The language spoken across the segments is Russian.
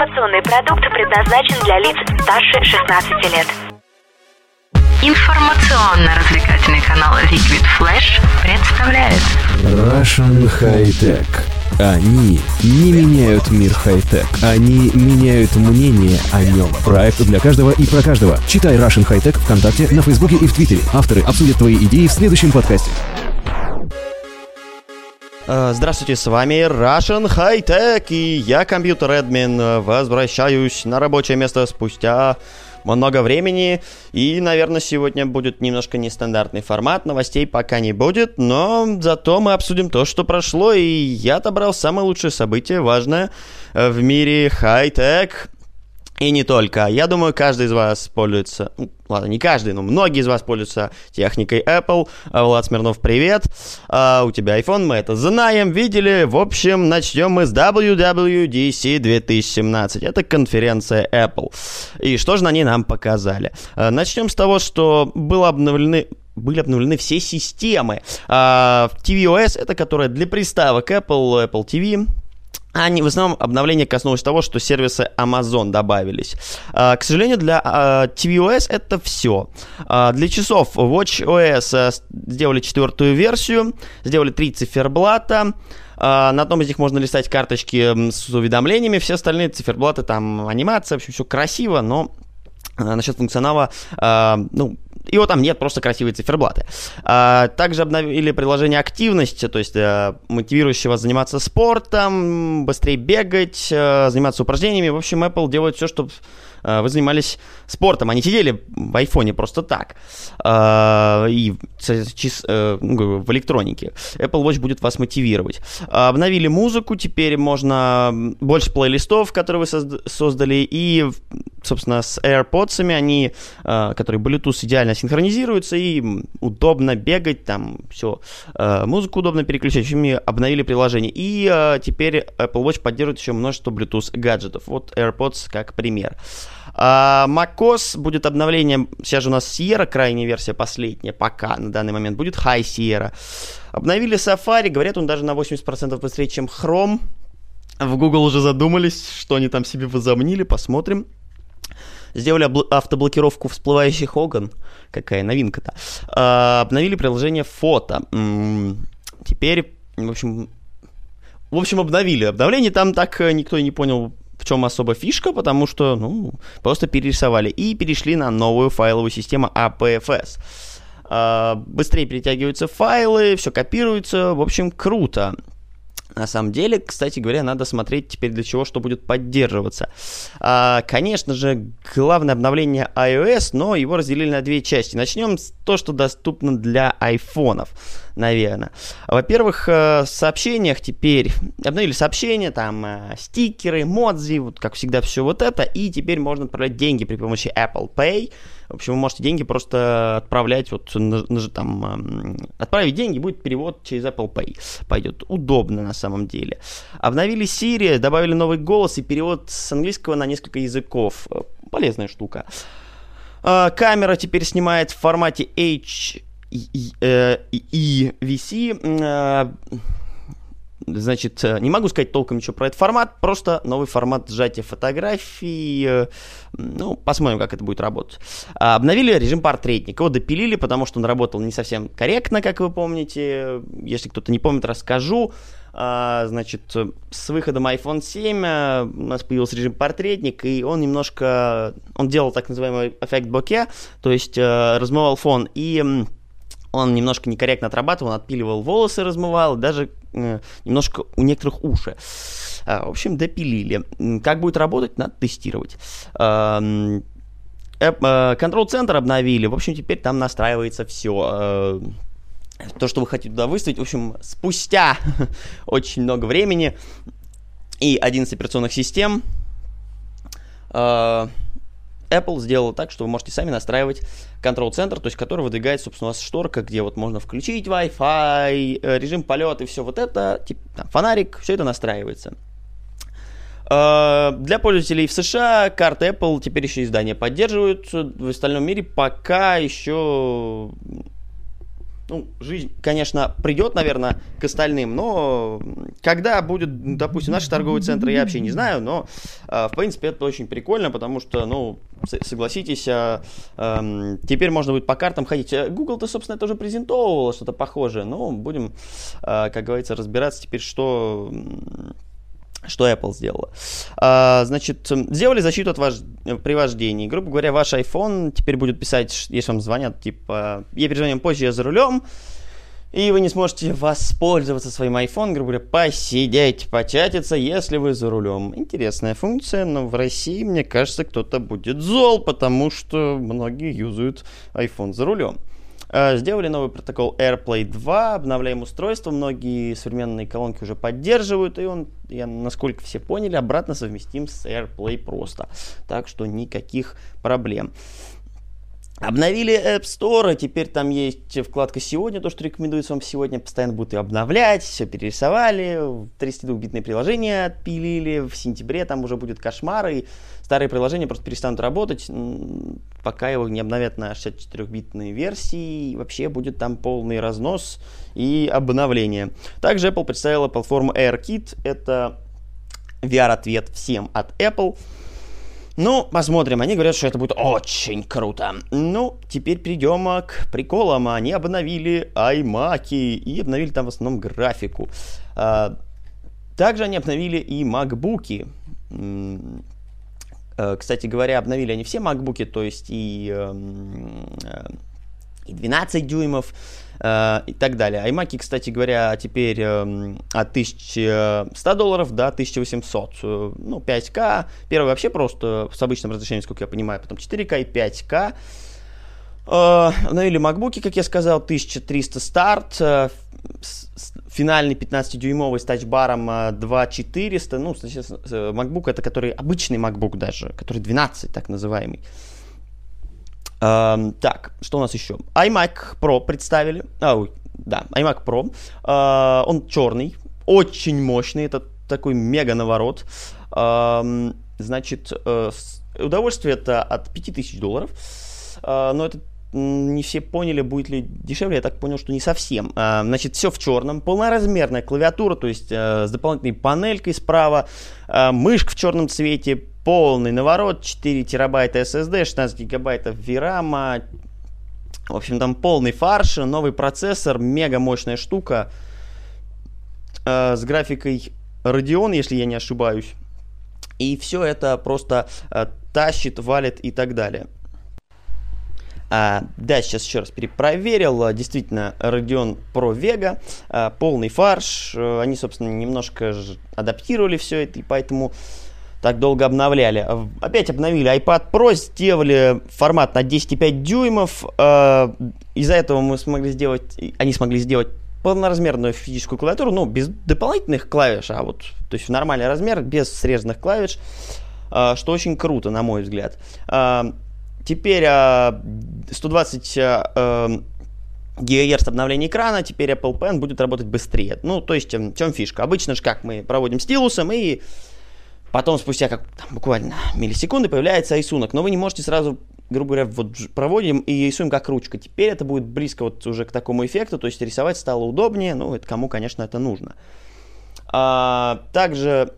Информационный продукт предназначен для лиц старше 16 лет. Информационно-развлекательный канал Liquid Flash представляет Russian High Tech. Они не меняют мир хай-тек, они меняют мнение о нем. Проект для каждого и про каждого. Читай Russian High Tech ВКонтакте, на Фейсбуке и в Твиттере. Авторы обсудят твои идеи в следующем подкасте. Э, Здравствуйте, с вами Russian High Tech, и я, компьютер-эдмин, возвращаюсь на рабочее место спустя много времени, и, наверное, сегодня будет немножко нестандартный формат, новостей пока не будет, но зато мы обсудим то, что прошло, и я отобрал самое лучшее событие, важное э, в мире хай-тек, и не только. Я думаю, каждый из вас пользуется... ну, Ладно, не каждый, но многие из вас пользуются техникой Apple. А, Влад Смирнов, привет. А, у тебя iPhone, мы это знаем, видели. В общем, начнем мы с WWDC 2017. Это конференция Apple. И что же на ней нам показали? А, начнем с того, что было обновлены были обновлены все системы. А, tvOS, это которая для приставок Apple, Apple TV, они в основном обновление коснулось того, что сервисы Amazon добавились. А, к сожалению, для а, tvOS это все. А, для часов WatchOS а, сделали четвертую версию, сделали три циферблата. А, на одном из них можно листать карточки с уведомлениями, все остальные циферблаты, там анимация, в общем, все красиво, но а, насчет функционала, а, ну, его там нет, просто красивые циферблаты. А, также обновили приложение активности, то есть а, мотивирующее вас заниматься спортом, быстрее бегать, а, заниматься упражнениями. В общем, Apple делает все, чтобы а, вы занимались спортом, а не сидели в айфоне просто так. А, и э, ну, в электронике. Apple Watch будет вас мотивировать. Обновили музыку, теперь можно больше плейлистов, которые вы созд- создали, и, собственно, с AirPods они, которые Bluetooth идеально синхронизируются, и удобно бегать, там все, музыку удобно переключать, в общем, обновили приложение. И теперь Apple Watch поддерживает еще множество Bluetooth гаджетов. Вот AirPods как пример. А, macOS будет обновлением, сейчас же у нас Sierra, крайняя версия, последняя, пока на данный момент, будет High Sierra. Обновили Safari, говорят, он даже на 80% быстрее, чем Chrome. В Google уже задумались, что они там себе возомнили, посмотрим. Сделали обл- автоблокировку всплывающих окон. Какая новинка-то. А, обновили приложение фото. М, Теперь, в общем, в общем, обновили. Обновление там так э, никто и не понял, в чем особо фишка, потому что, ну, просто перерисовали. И перешли на новую файловую систему APFS. А, Быстрее перетягиваются файлы, все копируется. В общем, круто. На самом деле, кстати говоря, надо смотреть теперь для чего, что будет поддерживаться. А, конечно же, главное обновление iOS, но его разделили на две части. Начнем с то, что доступно для айфонов, наверное. Во-первых, э, в сообщениях теперь обновили сообщения, там э, стикеры, модзи, вот как всегда все вот это, и теперь можно отправлять деньги при помощи Apple Pay. В общем, вы можете деньги просто отправлять, вот там, эм, отправить деньги, будет перевод через Apple Pay. Пойдет удобно на самом деле. Обновили Siri, добавили новый голос и перевод с английского на несколько языков. Э, Полезная штука. А, Камера теперь снимает в формате H э, и VC. Значит, э, не могу сказать толком ничего про этот формат, просто новый формат сжатия фотографий. э, Ну, посмотрим, как это будет работать. А, Обновили режим портретника. Его допилили, потому что он работал не совсем корректно, как вы помните. Если кто-то не помнит, расскажу. А, Значит, с выходом iPhone 7 э, у нас появился режим портретник, и он немножко... Он делал так называемый эффект боке, то есть размывал фон, и он немножко некорректно отрабатывал, он отпиливал волосы, размывал, даже э, немножко у некоторых уши. А, В общем, допилили. Как будет работать, надо тестировать. А, э, Контрол-центр обновили. В общем, теперь там настраивается все. То, что вы хотите туда выставить. В общем, спустя очень много времени и 11 операционных систем э, Apple сделала так, что вы можете сами настраивать контрол-центр, то есть который выдвигает, собственно, у вас шторка, где вот можно включить Wi-Fi, э, режим полета и все вот это, типа, там, фонарик, все это настраивается. Э, Для пользователей в США карты Apple теперь еще издания поддерживают. В остальном мире пока еще ну, жизнь, конечно, придет, наверное, к остальным, но когда будет, допустим, наши торговые центры, я вообще не знаю, но, э, в принципе, это очень прикольно, потому что, ну, согласитесь, э, э, теперь можно будет по картам ходить. Google-то, собственно, это уже презентовывало что-то похожее, но будем, э, как говорится, разбираться теперь, что что Apple сделала? А, значит, сделали защиту от вож... при вождении. Грубо говоря, ваш iPhone теперь будет писать, если вам звонят, типа, я перезвоню позже, я за рулем, и вы не сможете воспользоваться своим iPhone, грубо говоря, посидеть, початиться, если вы за рулем. Интересная функция, но в России, мне кажется, кто-то будет зол, потому что многие юзают iPhone за рулем. Э, сделали новый протокол AirPlay 2, обновляем устройство, многие современные колонки уже поддерживают, и он, я, насколько все поняли, обратно совместим с AirPlay просто. Так что никаких проблем. Обновили App Store, теперь там есть вкладка «Сегодня», то, что рекомендуется вам сегодня, постоянно будут ее обновлять, все перерисовали, 32-битные приложения отпилили, в сентябре там уже будет кошмар, и старые приложения просто перестанут работать, пока его не обновят на 64-битные версии, вообще будет там полный разнос и обновление. Также Apple представила платформу AirKit, это VR-ответ всем от Apple, ну, посмотрим. Они говорят, что это будет очень круто. Ну, теперь перейдем к приколам. Они обновили iMac и обновили там в основном графику. А, также они обновили и MacBook. Э, кстати говоря, обновили они все MacBook, то есть и, эм, э, и 12 дюймов, Э, и так далее. iMac, кстати говоря, теперь э, от 1100 долларов до 1800. Э, ну, 5К. Первый вообще просто с обычным разрешением, сколько я понимаю, потом 4К и 5К. Обновили MacBook, как я сказал, 1300 старт, финальный 15-дюймовый с тачбаром 2400, ну, MacBook это который обычный MacBook даже, который 12, так называемый. Эм, так, что у нас еще? iMac Pro представили. А, да, iMac Pro. Э, он черный, очень мощный, это такой мега наворот. Э, значит, э, удовольствие это от 5000 долларов. Э, но это не все поняли, будет ли дешевле, я так понял, что не совсем. А, значит, все в черном, полноразмерная клавиатура, то есть а, с дополнительной панелькой справа, а, мышка в черном цвете, полный наворот, 4 терабайта SSD, 16 гигабайтов VRAM, в общем, там полный фарш, новый процессор, мега мощная штука, с графикой Radeon, если я не ошибаюсь. И все это просто тащит, валит и так далее. А, да, сейчас еще раз перепроверил. А, действительно, Radeon Pro Vega, а, полный фарш. А, они, собственно, немножко адаптировали все это, и поэтому так долго обновляли. А, опять обновили iPad Pro, сделали формат на 10,5 дюймов. А, из-за этого мы смогли сделать, они смогли сделать полноразмерную физическую клавиатуру, ну, без дополнительных клавиш, а вот, то есть в нормальный размер, без срезанных клавиш, что очень круто, на мой взгляд. Теперь 120 ГГц обновления экрана, теперь Apple Pen будет работать быстрее. Ну, то есть, в чем фишка? Обычно же как мы проводим стилусом, и потом спустя как там, буквально миллисекунды появляется рисунок, но вы не можете сразу, грубо говоря, вот проводим и рисуем как ручка. Теперь это будет близко вот уже к такому эффекту, то есть рисовать стало удобнее, ну, это кому, конечно, это нужно. А, также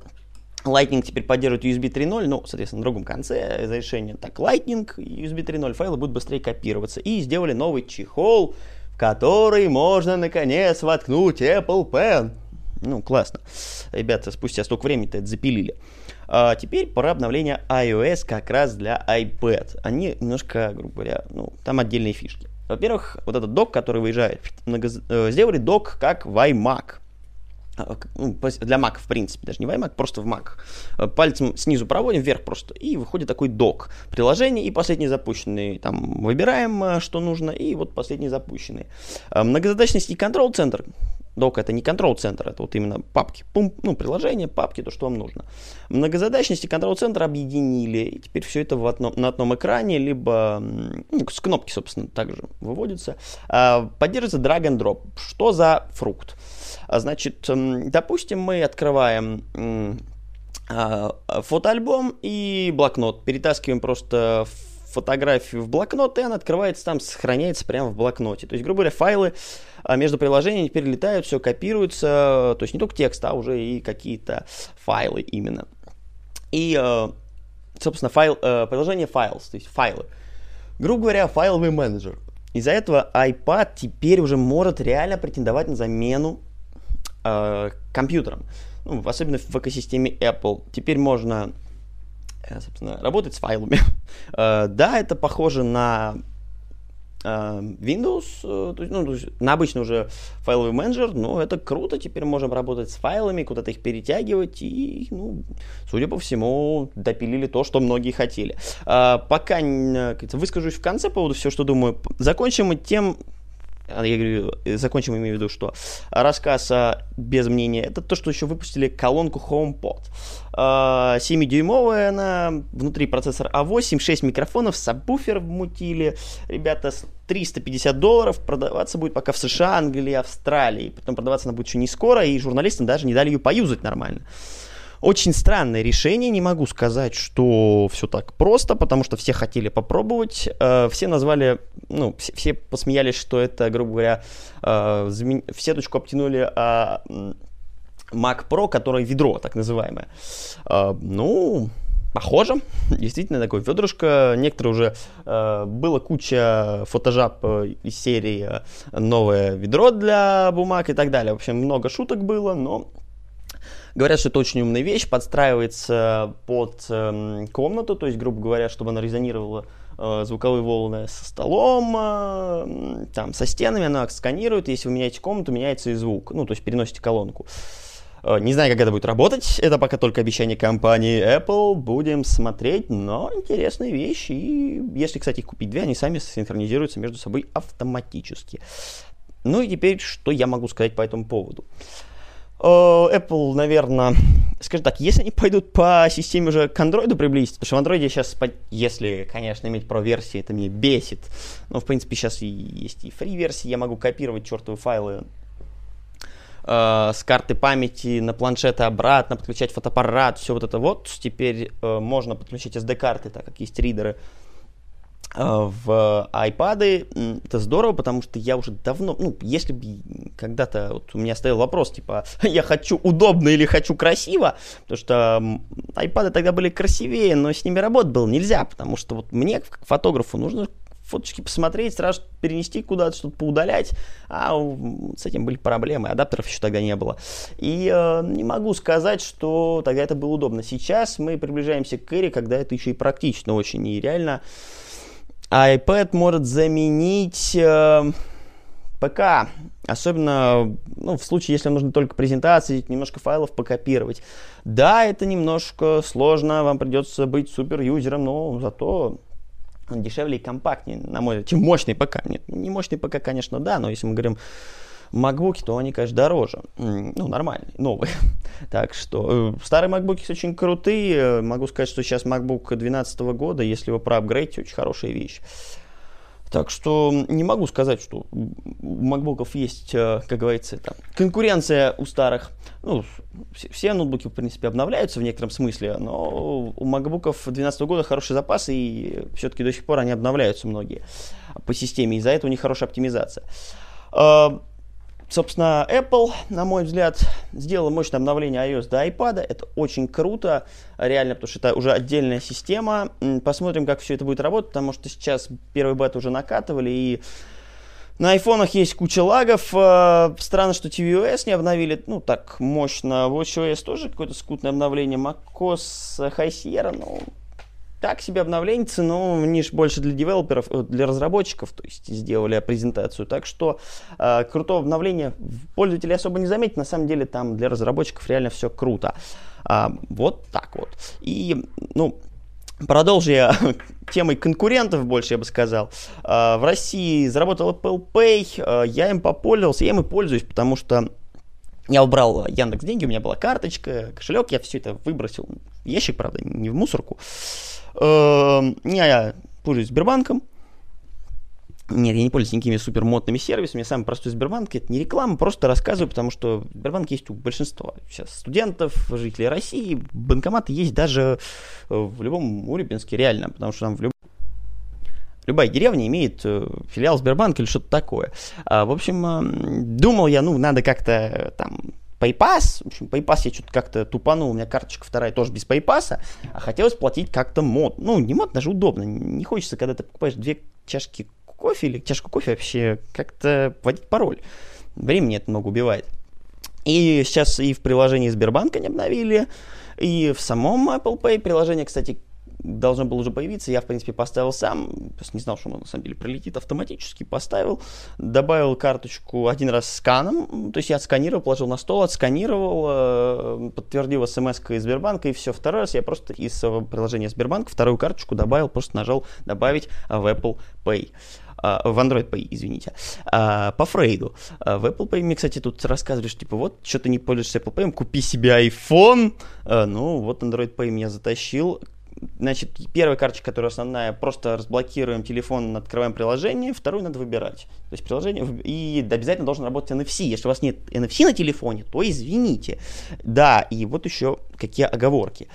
Lightning теперь поддерживает USB 3.0, ну, соответственно, на другом конце разрешения. Так, Lightning, USB 3.0 файлы будут быстрее копироваться. И сделали новый чехол, в который можно, наконец, воткнуть Apple Pen. Ну, классно. Ребята, спустя столько времени-то это запилили. А теперь пора обновления iOS как раз для iPad. Они немножко, грубо говоря, ну, там отдельные фишки. Во-первых, вот этот док, который выезжает. Э, сделали док как в iMac. А, ну, для Mac, в принципе, даже не в iMac, просто в Mac. Э, пальцем снизу проводим, вверх просто, и выходит такой док. Приложение и последний запущенный. Там выбираем, э, что нужно, и вот последний запущенный. Многозадачность и контрол-центр. Док это не контрол-центр, это вот именно папки. Пум, ну, приложение, папки, то, что вам нужно. Многозадачность и контрол-центр объединили, и теперь все это в одном, на одном экране, либо ну, с кнопки, собственно, также выводится. Поддерживается drag and drop. Что за фрукт? А, значит, допустим, мы открываем а, фотоальбом и блокнот, перетаскиваем просто фотографию в блокнот, и она открывается там, сохраняется прямо в блокноте. То есть, грубо говоря, файлы а, между приложениями теперь летают, все копируется, то есть не только текст, а уже и какие-то файлы именно. И, э, собственно, файл, э, приложение files, то есть файлы. Грубо говоря, файловый менеджер. Из-за этого iPad теперь уже может реально претендовать на замену э, компьютерам. Ну, особенно в экосистеме Apple. Теперь можно Э, собственно, работать с файлами. Да, это похоже на Windows, то есть, ну, то есть на обычный уже файловый менеджер, но это круто, теперь можем работать с файлами, куда-то их перетягивать, и, ну, судя по всему, допилили то, что многие хотели. Пока выскажусь в конце по поводу всего, что думаю, закончим мы тем, я говорю, э, закончим, имею в виду, что рассказ а, без мнения, это то, что еще выпустили колонку HomePod. 7-дюймовая она, внутри процессор A8, а 6 микрофонов, сабвуфер вмутили. Ребята, 350 долларов, продаваться будет пока в США, Англии, Австралии. Потом продаваться она будет еще не скоро, и журналистам даже не дали ее поюзать нормально. Очень странное решение, не могу сказать, что все так просто, потому что все хотели попробовать, э, все назвали, ну, все, все посмеялись, что это, грубо говоря, э, в сеточку обтянули э, Mac Pro, который ведро, так называемое. Э, ну, похоже, действительно такое ведрышко. Некоторые уже э, было куча фотожаб из серии новое ведро для бумаг и так далее. В общем, много шуток было, но Говорят, что это очень умная вещь, подстраивается под э, комнату, то есть, грубо говоря, чтобы она резонировала э, звуковые волны со столом, э, там, со стенами, она сканирует, если вы меняете комнату, меняется и звук, ну, то есть переносите колонку. Э, не знаю, как это будет работать, это пока только обещание компании Apple, будем смотреть, но интересная вещь, и если, кстати, их купить две, они сами синхронизируются между собой автоматически. Ну и теперь, что я могу сказать по этому поводу? Э, Apple, наверное, скажем так, если они пойдут по системе уже к Android приблизиться, потому что в Android сейчас, если, конечно, иметь про версии, это меня бесит, но, в принципе, сейчас и есть и фри-версии, я могу копировать чертовы файлы э, с карты памяти на планшеты обратно, подключать фотоаппарат, все вот это вот. Теперь э, можно подключить SD-карты, так как есть ридеры Э, в iPad. Это здорово, потому что я уже давно, ну, если бы когда-то вот у меня стоял вопрос, типа, я хочу удобно или хочу красиво, потому что iPad тогда были красивее, но с ними работать было нельзя, потому что вот мне, как фотографу, нужно фоточки посмотреть, сразу перенести куда-то, что-то поудалять, а с этим были проблемы, адаптеров еще тогда не было. И э, не могу сказать, что тогда это было удобно. Сейчас мы приближаемся к эре, когда это еще и практично очень, и реально а iPad может заменить э, ПК, особенно ну, в случае, если нужно только презентации, немножко файлов покопировать. Да, это немножко сложно, вам придется быть супер-юзером, но зато дешевле и компактнее, на мой взгляд, чем мощный ПК. Нет, не мощный ПК, конечно, да, но если мы говорим MacBook, то они, конечно, дороже. Ну, нормальные, новые. так что э, старые MacBook очень крутые. Могу сказать, что сейчас MacBook 2012 года, если его проапгрейдить, очень хорошая вещь. Так что не могу сказать, что у MacBook есть, э, как говорится, это конкуренция у старых. Ну, все ноутбуки, в принципе, обновляются в некотором смысле, но у MacBook 2012 года хороший запас, и все-таки до сих пор они обновляются многие по системе, из-за этого у них хорошая оптимизация. Э, Собственно, Apple, на мой взгляд, сделала мощное обновление iOS до iPad. Это очень круто, реально, потому что это уже отдельная система. Посмотрим, как все это будет работать, потому что сейчас первый бета уже накатывали, и на айфонах есть куча лагов. Э, странно, что tvOS не обновили, ну, так мощно. WatchOS тоже какое-то скутное обновление. macOS High Sierra, ну, так себе обновление, но же больше для девелоперов, э, для разработчиков, то есть сделали презентацию. Так что э, крутого обновления пользователи особо не заметят. На самом деле там для разработчиков реально все круто. А, вот так вот. И, ну, Продолжу я темой конкурентов больше, я бы сказал. А, в России заработал Apple Pay, а, я им попользовался, я им и пользуюсь, потому что я убрал Яндекс деньги, у меня была карточка, кошелек, я все это выбросил ящик, правда, не в мусорку. Эм, я пользуюсь Сбербанком. Нет, я не пользуюсь никакими супер модными сервисами. Самый простой Сбербанк. Это не реклама, просто рассказываю, потому что Сбербанк есть у большинства сейчас студентов, жителей России. Банкоматы есть даже э, в любом Урюпинске, реально, потому что там в любом любая деревня имеет э, филиал Сбербанка или что-то такое. А, в общем, э, думал я, ну, надо как-то э, там PayPass, в общем, PayPass я что-то как-то тупанул, у меня карточка вторая тоже без PayPass, а хотелось платить как-то мод. Ну, не мод, даже удобно. Не хочется, когда ты покупаешь две чашки кофе или чашку кофе вообще как-то вводить пароль. Времени это много убивает. И сейчас и в приложении Сбербанка не обновили, и в самом Apple Pay приложение, кстати, должно было уже появиться. Я, в принципе, поставил сам. Не знал, что он на самом деле прилетит автоматически. Поставил, добавил карточку один раз сканом. То есть я отсканировал, положил на стол, отсканировал, э, подтвердил смс из Сбербанка и все. Второй раз я просто из приложения Сбербанк вторую карточку добавил, просто нажал добавить в Apple Pay в Android Pay, извините, по Фрейду. В Apple Pay мне, кстати, тут рассказывали, что типа вот, что ты не пользуешься Apple Pay, купи себе iPhone. Ну, вот Android Pay меня затащил. Значит, первая карточка, которая основная, просто разблокируем телефон, открываем приложение, вторую надо выбирать. То есть приложение, и обязательно должен работать NFC. Если у вас нет NFC на телефоне, то извините. Да, и вот еще какие оговорки.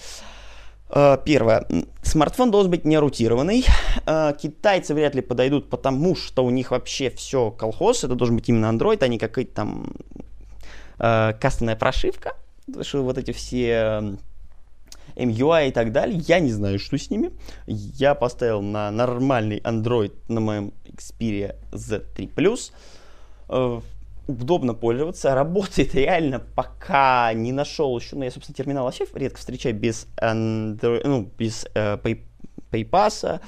А, первое. Смартфон должен быть не рутированный. А, китайцы вряд ли подойдут, потому что у них вообще все колхоз. Это должен быть именно Android, а не какая-то там а, кастомная прошивка. Потому что вот эти все MUI и так далее. Я не знаю, что с ними. Я поставил на нормальный Android на моем Xperia Z3 Plus. Э, удобно пользоваться, работает реально, пока не нашел еще, ну, я, собственно, терминал вообще редко встречаю без Android, ну, без э, Pay, PayPass,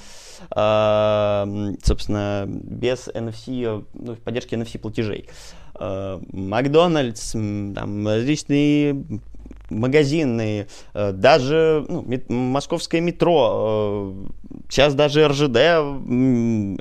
э, собственно, без NFC, ну, поддержки NFC платежей. Э, Макдональдс, там, различные магазины, э, даже ну, московское метро, э, сейчас даже РЖД,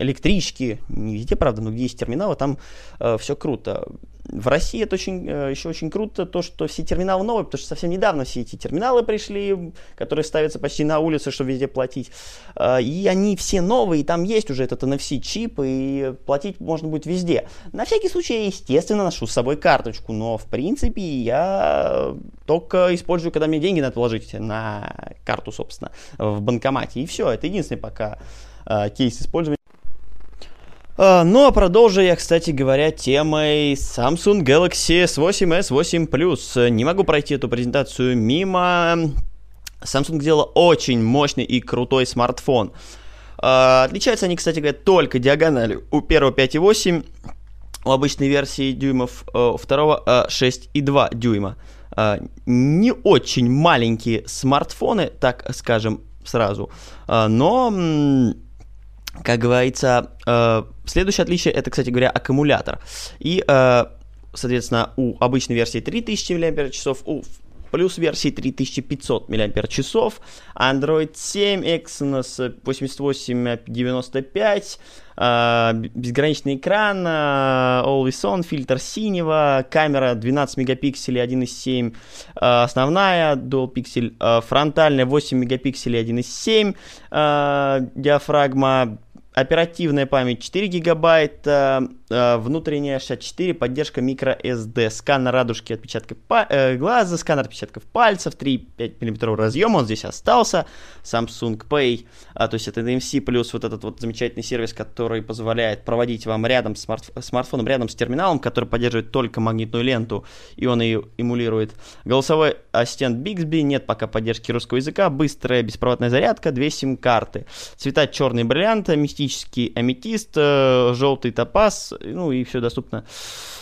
электрички, не везде, правда, но где есть терминалы, там э, все круто в России это очень, э, еще очень круто, то, что все терминалы новые, потому что совсем недавно все эти терминалы пришли, которые ставятся почти на улице, чтобы везде платить. А, и они все новые, и там есть уже этот NFC-чип, и платить можно будет везде. На всякий случай я, естественно, ношу с собой карточку, но, в принципе, я только использую, когда мне деньги надо положить на карту, собственно, в банкомате. И все, это единственный пока а, кейс использования. А, ну а продолжу я, кстати говоря, темой Samsung Galaxy S8, S8 Plus. Не могу пройти эту презентацию мимо. Samsung сделала очень мощный и крутой смартфон. А, отличаются они, кстати говоря, только диагональю. У первого 5,8, у обычной версии дюймов, а, у второго 6,2 дюйма. Не очень маленькие смартфоны, так скажем сразу, но как говорится, следующее отличие это, кстати говоря, аккумулятор. И, э, соответственно, у обычной версии 3000 мАч, у плюс версии 3500 мАч, Android 7, Exynos 8895, э, безграничный экран, э, Always On, фильтр синего, камера 12 мегапикселей 1.7, э, основная Dual э, фронтальная 8 мегапикселей 1.7, э, диафрагма оперативная память 4 гигабайта, э, внутренняя 64, поддержка microSD, сканер радужки отпечатков э, глаза, сканер отпечатков пальцев, 3,5 мм разъем, он здесь остался, Samsung Pay, а, то есть это NFC плюс вот этот вот замечательный сервис, который позволяет проводить вам рядом с смарт смартфоном, рядом с терминалом, который поддерживает только магнитную ленту, и он ее эмулирует. Голосовой ассистент Bixby, нет пока поддержки русского языка, быстрая беспроводная зарядка, две сим-карты, цвета черный бриллиант, мистический аметист, э, желтый топаз, ну и все доступно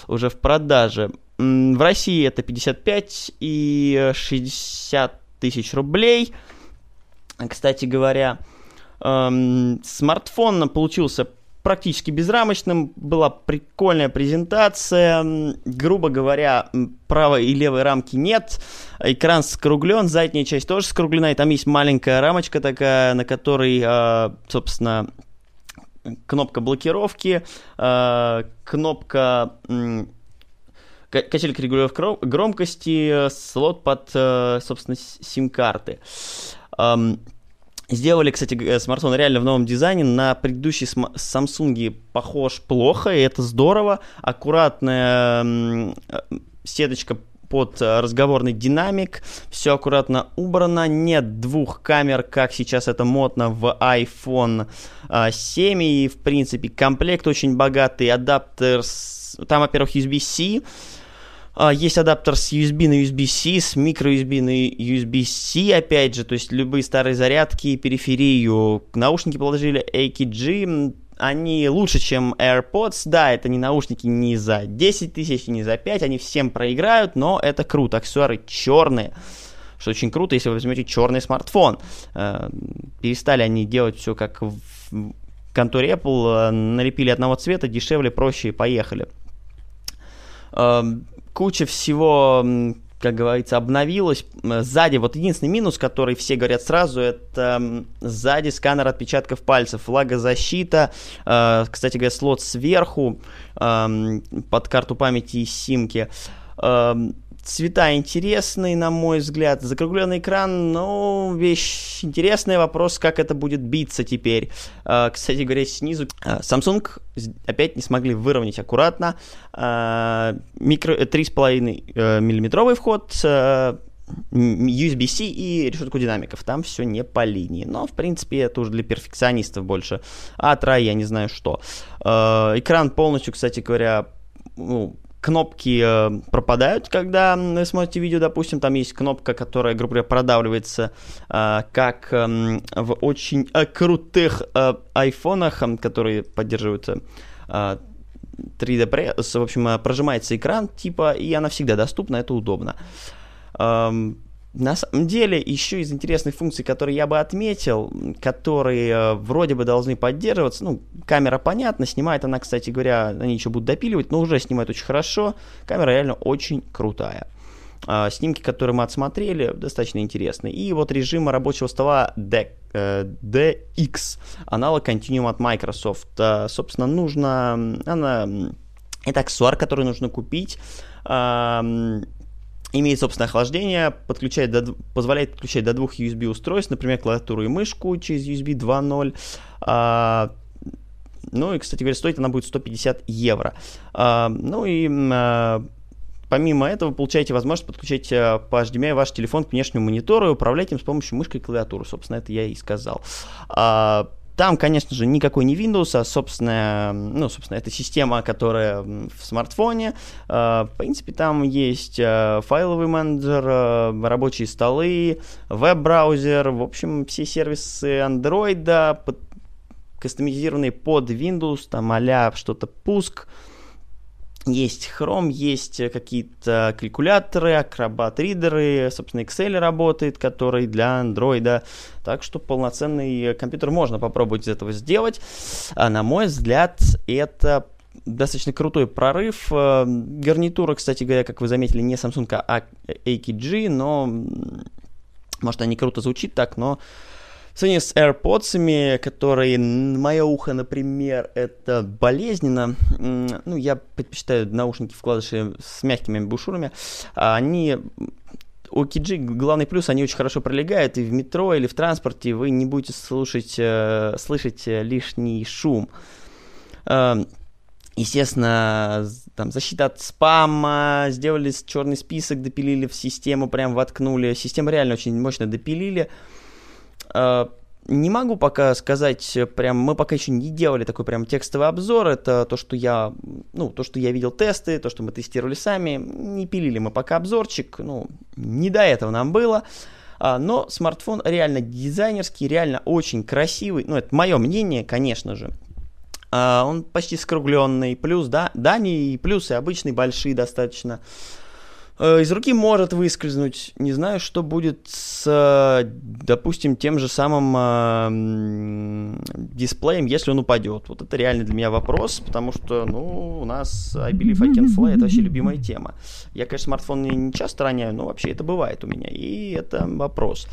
уже в продаже. В России это 55 и 60 тысяч рублей. Кстати говоря, эм, смартфон получился практически безрамочным, была прикольная презентация, грубо говоря, правой и левой рамки нет, экран скруглен, задняя часть тоже скруглена, и там есть маленькая рамочка такая, на которой, э, собственно, кнопка блокировки, э, кнопка качелька регулировки громкости, слот под, э, собственно, сим-карты. Сделали, кстати, смартфон реально в новом дизайне. На предыдущий Samsung похож плохо, и это здорово. Аккуратная сеточка под э, разговорный динамик, все аккуратно убрано, нет двух камер, как сейчас это модно в iPhone 7, и, в принципе, комплект очень богатый, адаптер, с... там, во-первых, USB-C, а, есть адаптер с USB на USB-C, с micro-USB на USB-C, опять же, то есть любые старые зарядки, периферию. Наушники положили AKG, они лучше, чем AirPods. Да, это не наушники не за 10 тысяч, не за 5, они всем проиграют, но это круто. Аксессуары черные, что очень круто, если вы возьмете черный смартфон. Э, перестали они делать все как в конторе Apple, э, налепили одного цвета, дешевле, проще и поехали. Эм, куча всего, как говорится, обновилась. Сзади, вот единственный минус, который все говорят сразу, это сзади сканер отпечатков пальцев, влагозащита, э, кстати говоря, слот сверху под карту памяти и симки. Цвета интересные, на мой взгляд. Закругленный экран, ну, вещь интересная. Вопрос, как это будет биться теперь. Uh, кстати говоря, снизу uh, Samsung опять не смогли выровнять аккуратно. Uh, микро, 3,5 миллиметровый вход, USB-C и решетку динамиков. Там все не по линии. Но, в принципе, это уже для перфекционистов больше. А трай, я не знаю что. Экран полностью, кстати говоря, ну, кнопки э, пропадают, когда вы смотрите видео, допустим, там есть кнопка, которая, грубо говоря, продавливается, э, как э, в очень э, крутых айфонах, которые поддерживают э, 3D Press, в общем, прожимается экран, типа, и она всегда доступна, это удобно. Эм, на самом деле, еще из интересных функций, которые я бы отметил, которые э, вроде бы должны поддерживаться, ну, камера, понятно, снимает она, кстати говоря, они еще будут допиливать, но уже снимает очень хорошо, камера реально очень крутая. А, снимки, которые мы отсмотрели, достаточно интересные. И вот режим рабочего стола D, э, DX, аналог Continuum от Microsoft. А, собственно, нужно, она, это аксессуар, который нужно купить, имеет собственное охлаждение, подключает до, позволяет подключать до двух USB устройств, например, клавиатуру и мышку через USB 2.0. А, ну и, кстати говоря, стоить она будет 150 евро. А, ну и а, помимо этого, получаете возможность подключать а, по HDMI ваш телефон к внешнему монитору и управлять им с помощью мышки и клавиатуры. Собственно, это я и сказал. А, там, конечно же, никакой не Windows, а собственная, ну, собственно, это система, которая в смартфоне. А, в принципе, там есть а, файловый менеджер, а, рабочие столы, веб-браузер, в общем, все сервисы Android, кастомизированные под Windows, там а что-то пуск, есть Chrome, есть какие-то калькуляторы, Acrobat-ридеры, собственно, Excel работает, который для Android. Так что полноценный компьютер можно попробовать из этого сделать. А, на мой взгляд, это достаточно крутой прорыв. А, гарнитура, кстати говоря, как вы заметили, не Samsung, а AKG, но может, они круто звучит так, но сравнении с AirPods, которые, мое ухо, например, это болезненно. Ну, я предпочитаю наушники вкладыши с мягкими бушюрами. А они у KG главный плюс, они очень хорошо пролегают, и в метро или в транспорте вы не будете слушать, э, слышать э, лишний шум. Э, естественно, там защита от спама, сделали черный список, допилили в систему, прям воткнули. Систему реально очень мощно допилили. А, не могу пока сказать, прям, мы пока еще не делали такой прям текстовый обзор, это то, что я, ну, то, что я видел тесты, то, что мы тестировали сами, не пилили мы пока обзорчик, ну, не до этого нам было, а, но смартфон реально дизайнерский, реально очень красивый, ну, это мое мнение, конечно же, а, он почти скругленный, плюс, да, да, не плюсы обычные, большие достаточно, Э, из руки может выскользнуть. Не знаю, что будет с, допустим, тем же самым э, дисплеем, если он упадет. Вот это реально для меня вопрос, потому что, ну, у нас I Believe I Can Fly это вообще любимая тема. Я, конечно, смартфон не часто роняю, но вообще это бывает у меня, и это вопрос.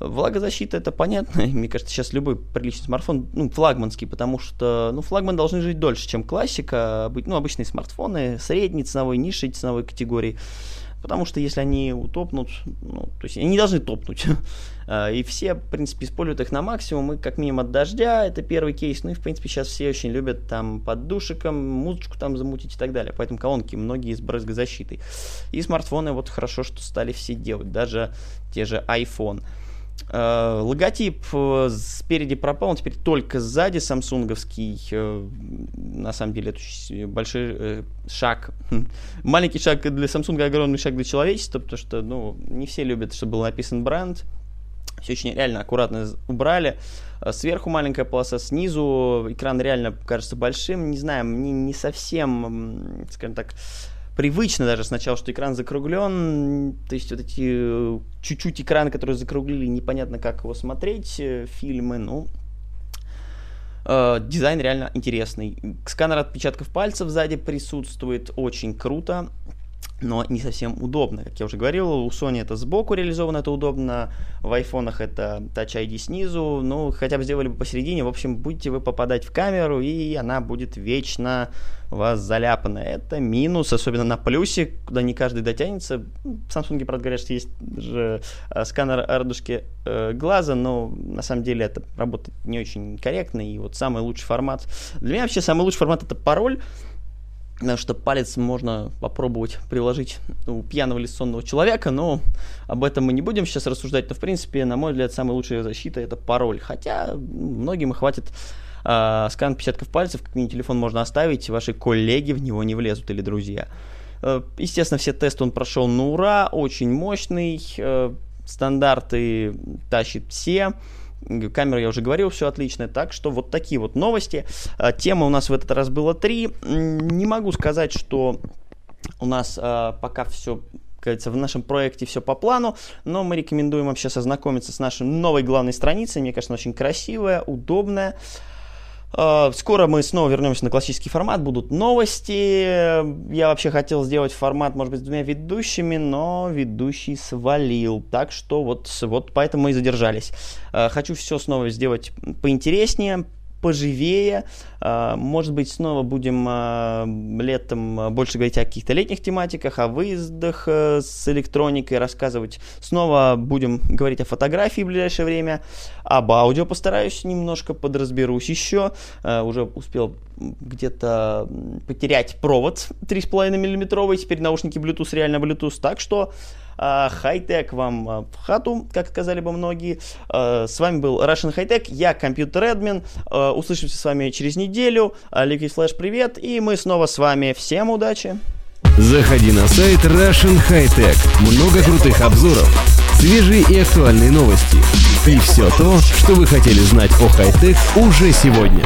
Влагозащита это понятно. Мне кажется, сейчас любой приличный смартфон, ну, флагманский, потому что, ну, флагман должны жить дольше, чем классика. Ну, обычные смартфоны средней ценовой, низшей ценовой категории потому что если они утопнут, ну, то есть они должны топнуть. А, и все, в принципе, используют их на максимум, и как минимум от дождя, это первый кейс. Ну и, в принципе, сейчас все очень любят там под душиком, музычку там замутить и так далее. Поэтому колонки многие с брызгозащитой. И смартфоны вот хорошо, что стали все делать, даже те же iPhone. Uh, логотип uh, спереди пропал, он теперь только сзади самсунговский. Uh, на самом деле это большой шаг. Маленький шаг для Samsung, огромный шаг для человечества, потому что ну, не все любят, чтобы был написан бренд. Все очень реально аккуратно убрали. Сверху маленькая полоса, снизу экран реально кажется большим. Не знаю, мне не совсем, скажем так, привычно даже сначала, что экран закруглен, то есть вот эти э, чуть-чуть экраны, которые закруглили, непонятно как его смотреть, э, фильмы, ну, э, дизайн реально интересный. Сканер отпечатков пальцев сзади присутствует, очень круто но не совсем удобно. Как я уже говорил, у Sony это сбоку реализовано, это удобно, в айфонах это Touch ID снизу, ну, хотя бы сделали бы посередине, в общем, будете вы попадать в камеру, и она будет вечно вас заляпана. Это минус, особенно на плюсе, куда не каждый дотянется. В Samsung, правда, говорят, что есть же э, сканер радужки э, глаза, но на самом деле это работает не очень корректно, и вот самый лучший формат... Для меня вообще самый лучший формат это пароль, что палец можно попробовать приложить у пьяного или сонного человека, но об этом мы не будем сейчас рассуждать. Но, в принципе, на мой взгляд, самая лучшая защита – это пароль. Хотя многим хватит э, скан отпечатков пальцев, как мини-телефон можно оставить, ваши коллеги в него не влезут или друзья. Э, естественно, все тесты он прошел на ура, очень мощный, э, стандарты тащит все. Камера, я уже говорил, все отлично. Так что вот такие вот новости. А, Тема у нас в этот раз было три. Не могу сказать, что у нас а, пока все кажется, в нашем проекте все по плану, но мы рекомендуем вообще ознакомиться с нашей новой главной страницей. Мне кажется, она очень красивая, удобная. Скоро мы снова вернемся на классический формат, будут новости. Я вообще хотел сделать формат, может быть, с двумя ведущими, но ведущий свалил. Так что вот, вот поэтому мы и задержались. А, хочу все снова сделать поинтереснее, поживее. А, может быть, снова будем а, летом больше говорить о каких-то летних тематиках, о выездах э, с электроникой, рассказывать. Снова будем говорить о фотографии в ближайшее время. Об аудио постараюсь немножко подразберусь еще. А, уже успел где-то потерять провод 3,5 миллиметровый. Теперь наушники Bluetooth, реально Bluetooth. Так что а, хай-тек вам а, в хату, как сказали бы многие. А, с вами был Russian High Tech, я компьютер админ. Услышимся с вами через неделю. Liquid Flash, привет, и мы снова с вами. Всем удачи! Заходи на сайт Russian High Tech. Много крутых обзоров, свежие и актуальные новости. И все то, что вы хотели знать о хай-тек уже сегодня.